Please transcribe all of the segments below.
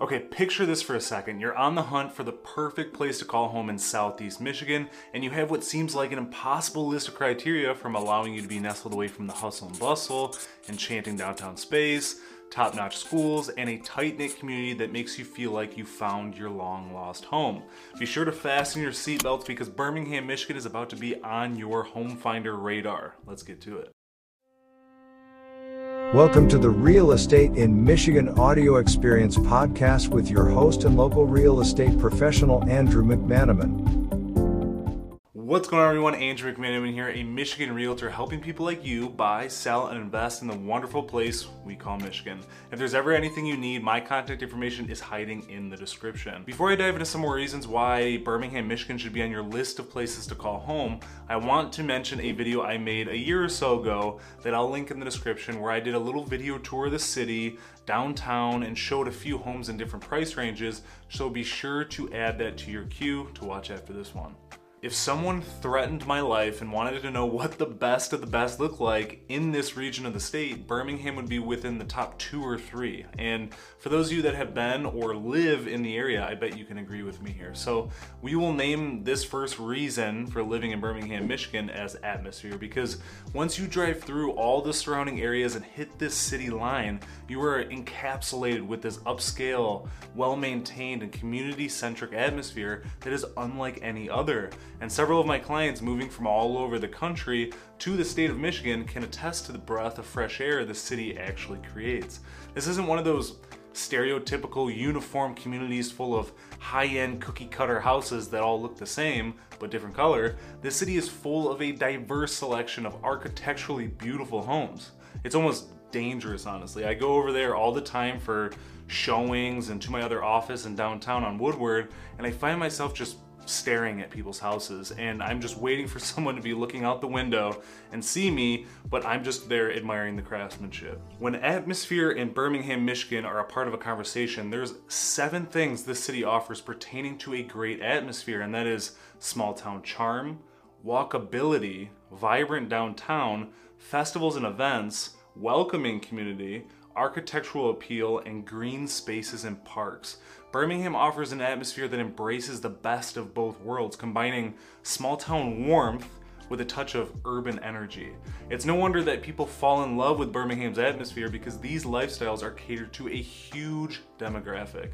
Okay, picture this for a second. You're on the hunt for the perfect place to call home in Southeast Michigan, and you have what seems like an impossible list of criteria from allowing you to be nestled away from the hustle and bustle, enchanting downtown space, top notch schools, and a tight knit community that makes you feel like you found your long lost home. Be sure to fasten your seatbelts because Birmingham, Michigan is about to be on your home finder radar. Let's get to it. Welcome to the Real Estate in Michigan Audio Experience podcast with your host and local real estate professional, Andrew McManaman. What's going on, everyone? Andrew McManaman here, a Michigan realtor helping people like you buy, sell, and invest in the wonderful place we call Michigan. If there's ever anything you need, my contact information is hiding in the description. Before I dive into some more reasons why Birmingham, Michigan should be on your list of places to call home, I want to mention a video I made a year or so ago that I'll link in the description where I did a little video tour of the city, downtown, and showed a few homes in different price ranges, so be sure to add that to your queue to watch after this one. If someone threatened my life and wanted to know what the best of the best look like in this region of the state, Birmingham would be within the top two or three. And for those of you that have been or live in the area, I bet you can agree with me here. So we will name this first reason for living in Birmingham, Michigan as atmosphere because once you drive through all the surrounding areas and hit this city line, you are encapsulated with this upscale, well maintained, and community centric atmosphere that is unlike any other and several of my clients moving from all over the country to the state of Michigan can attest to the breath of fresh air the city actually creates. This isn't one of those stereotypical uniform communities full of high-end cookie cutter houses that all look the same but different color. This city is full of a diverse selection of architecturally beautiful homes. It's almost dangerous honestly. I go over there all the time for showings and to my other office in downtown on Woodward and I find myself just staring at people's houses and I'm just waiting for someone to be looking out the window and see me, but I'm just there admiring the craftsmanship. When atmosphere and Birmingham, Michigan are a part of a conversation, there's seven things this city offers pertaining to a great atmosphere, and that is small town charm, walkability, vibrant downtown, festivals and events, welcoming community, architectural appeal, and green spaces and parks. Birmingham offers an atmosphere that embraces the best of both worlds, combining small town warmth with a touch of urban energy. It's no wonder that people fall in love with Birmingham's atmosphere because these lifestyles are catered to a huge demographic.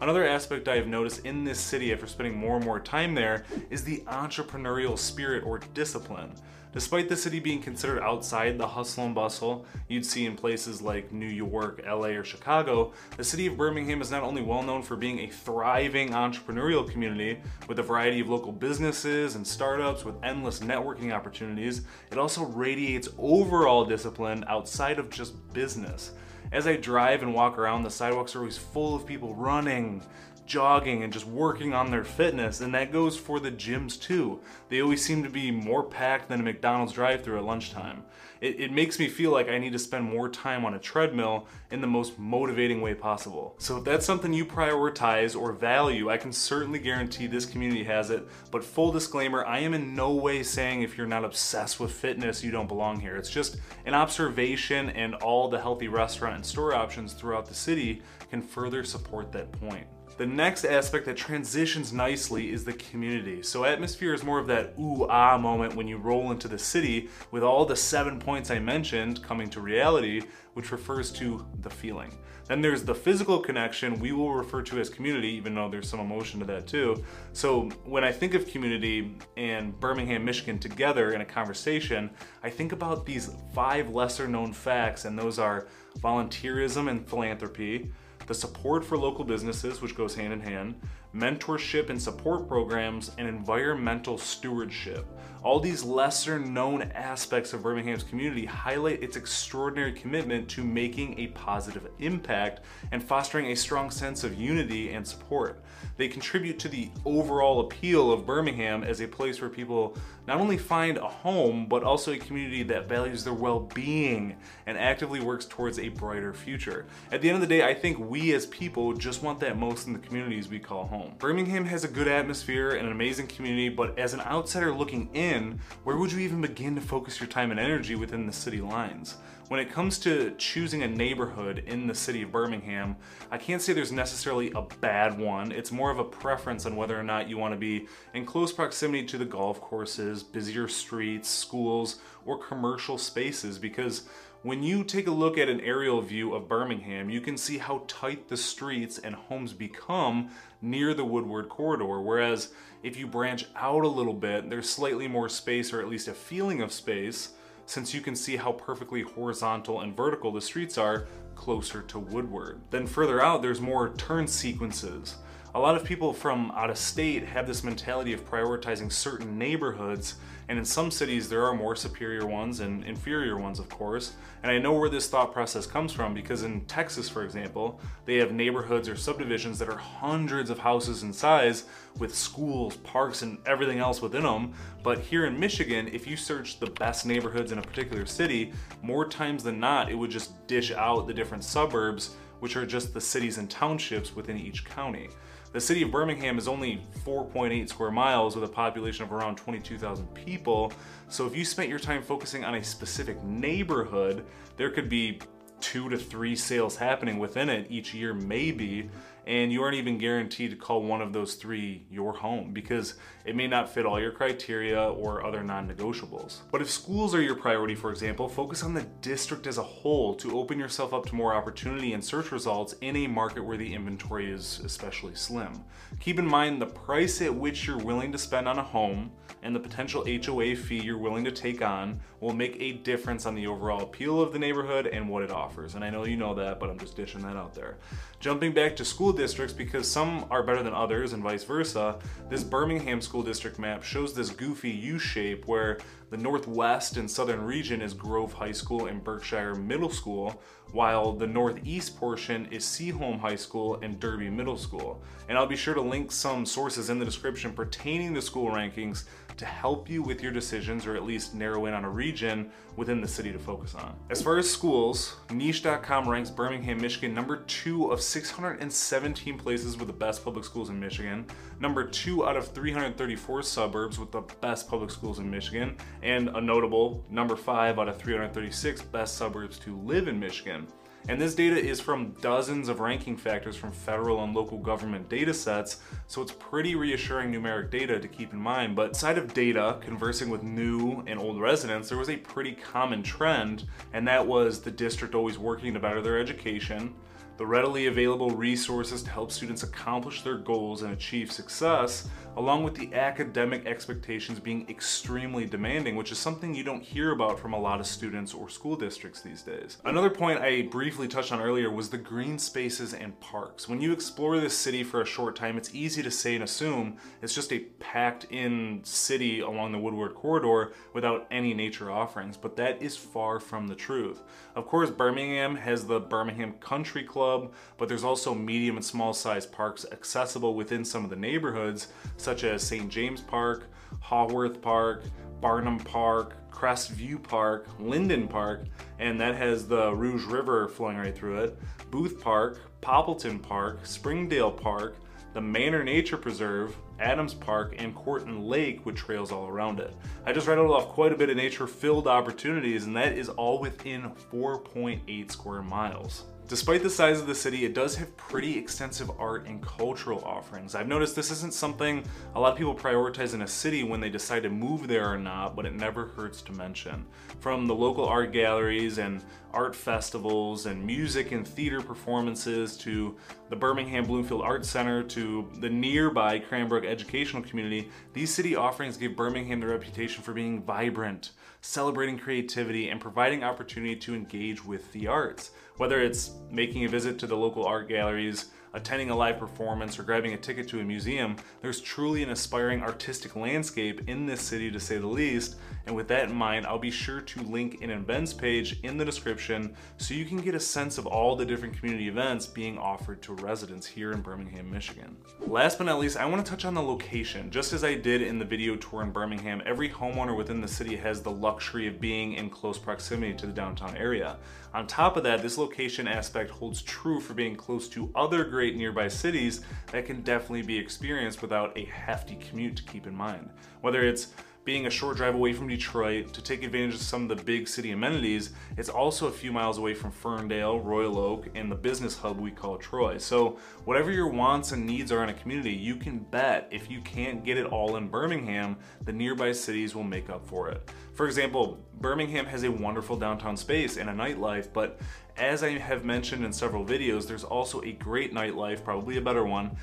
Another aspect I have noticed in this city after spending more and more time there is the entrepreneurial spirit or discipline. Despite the city being considered outside the hustle and bustle you'd see in places like New York, LA, or Chicago, the city of Birmingham is not only well known for being a thriving entrepreneurial community with a variety of local businesses and startups with endless networking opportunities, it also radiates overall discipline outside of just business. As I drive and walk around, the sidewalks are always full of people running, jogging and just working on their fitness, and that goes for the gyms too. They always seem to be more packed than a McDonald's drive through at lunchtime. It, it, makes me feel like I need to spend more time on a treadmill in the most motivating way possible. So if that's something you prioritize or value, I can certainly guarantee this community has it. But full disclaimer, I am in no way saying if you're not obsessed with fitness, you don't belong here. It's just an observation and all the healthy restaurant and store options throughout the city can further support that point. The next aspect that transitions nicely is the community. So atmosphere is more of that ooh ah moment when you roll into the city with all the seven points I mentioned coming to reality, which refers to the feeling. Then there's the physical connection we will refer to as community, even though there's some emotion to that too. So when I think of community and Birmingham, Michigan together in a conversation, I think about these five lesser known facts, and those are volunteerism and philanthropy, the support for local businesses, which goes hand in hand, mentorship and support programs, and environmental stewardship. All these lesser known aspects of Birmingham's community highlight its extraordinary commitment to making a positive impact and fostering a strong sense of unity and support. They contribute to the overall appeal of Birmingham as a place where people not only find a home, but also a community that values their well being and actively works towards a brighter future. At the end of the day, I think we we as people just want that most in the communities we call home. Birmingham has a good atmosphere and an amazing community, but as an outsider looking in, where would you even begin to focus your time and energy within the city lines? When it comes to choosing a neighborhood in the city of Birmingham, I can't say there's necessarily a bad one. It's more of a preference on whether or not you want to be in close proximity to the golf courses, busier streets, schools, or commercial spaces because when you take a look at an aerial view of Birmingham, you can see how tight the streets and homes become near the Woodward corridor. Whereas if you branch out a little bit, there's slightly more space or at least a feeling of space since you can see how perfectly horizontal and vertical the streets are closer to Woodward. Then further out, there's more turn sequences. A lot of people from out of state have this mentality of prioritizing certain neighborhoods and in some cities, there are more superior ones and inferior ones, of course. And I know where this thought process comes from because in Texas, for example, they have neighborhoods or subdivisions that are hundreds of houses in size with schools, parks, and everything else within them. But here in Michigan, if you search the best neighborhoods in a particular city, more times than not, it would just dish out the different suburbs, which are just the cities and townships within each county. The city of Birmingham is only 4.8 square miles with a population of around 22,000 people. So if you spent your time focusing on a specific neighborhood, there could be two to three sales happening within it each year, maybe and you aren't even guaranteed to call one of those three your home because it may not fit all your criteria or other non negotiables. But if schools are your priority, for example, focus on the district as a whole to open yourself up to more opportunity and search results in a market where the inventory is especially slim. Keep in mind the price at which you're willing to spend on a home and the potential HOA fee you're willing to take on will make a difference on the overall appeal of the neighborhood and what it offers. And I know you know that, but I'm just dishing that out there. Jumping back to school districts, because some are better than others and vice versa, this Birmingham school district map shows this goofy U shape where the northwest and southern region is Grove High School and Berkshire Middle School, while the northeast portion is Seaholm High School and Derby Middle School. And I'll be sure to link some sources in the description pertaining to school rankings to help you with your decisions or at least narrow in on a region within the city to focus on. As far as schools, niche.com ranks Birmingham, Michigan number two of 617 places with the best public schools in Michigan, number two out of 334 suburbs with the best public schools in Michigan, and a notable number five out of 336 best suburbs to live in Michigan. And this data is from dozens of ranking factors from federal and local government data sets, so it's pretty reassuring numeric data to keep in mind. But side of data, conversing with new and old residents, there was a pretty common trend, and that was the district always working to better their education, the readily available resources to help students accomplish their goals and achieve success, along with the academic expectations being extremely demanding, which is something you don't hear about from a lot of students or school districts these days. Another point I briefly touched on earlier was the green spaces and parks. When you explore this city for a short time, it's easy to say and assume it's just a packed in city along the Woodward corridor without any nature offerings, but that is far from the truth. Of course, Birmingham has the Birmingham Country Club, but there's also medium and small sized parks accessible within some of the neighborhoods, such as St. James Park, Haworth Park, Barnum Park, Crestview Park, Linden Park, and that has the Rouge River flowing right through it, Booth Park, Poppleton Park, Springdale Park, the Manor Nature Preserve, Adams Park, and Quarton Lake with trails all around it. I just rattled off quite a bit of nature filled opportunities, and that is all within 4.8 square miles. Despite the size of the city, it does have pretty extensive art and cultural offerings. I've noticed this isn't something a lot of people prioritize in a city when they decide to move there or not, but it never hurts to mention. From the local art galleries and art festivals and music and theater performances to the Birmingham Bloomfield Arts Center to the nearby Cranbrook educational community, these city offerings give Birmingham the reputation for being vibrant, celebrating creativity, and providing opportunity to engage with the arts. Whether it's making a visit to the local art galleries, attending a live performance, or grabbing a ticket to a museum, there's truly an aspiring artistic landscape in this city to say the least. And with that in mind, I'll be sure to link an events page in the description so you can get a sense of all the different community events being offered to residents here in Birmingham, Michigan. Last but not least, I want to touch on the location. Just as I did in the video tour in Birmingham, every homeowner within the city has the luxury of being in close proximity to the downtown area. On top of that, this location aspect holds true for being close to other great nearby cities that can definitely be experienced without a hefty commute to keep in mind. Whether it's being a short drive away from Detroit to take advantage of some of the big city amenities, it's also a few miles away from Ferndale, Royal Oak, and the business hub we call Troy. So, whatever your wants and needs are in a community, you can bet if you can't get it all in Birmingham, the nearby cities will make up for it. For example, Birmingham has a wonderful downtown space and a nightlife, but as I have mentioned in several videos, there's also a great nightlife, probably a better one,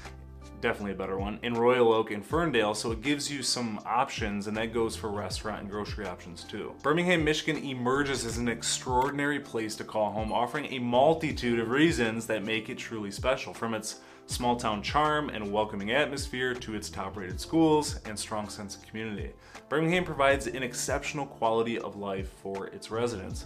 definitely a better one, in Royal Oak and Ferndale, so it gives you some options, and that goes for restaurant and grocery options too. Birmingham, Michigan emerges as an extraordinary place to call home, offering a multitude of reasons that make it truly special, from its small town charm and welcoming atmosphere to its top rated schools and strong sense of community. Birmingham provides an exceptional quality of life for its residents.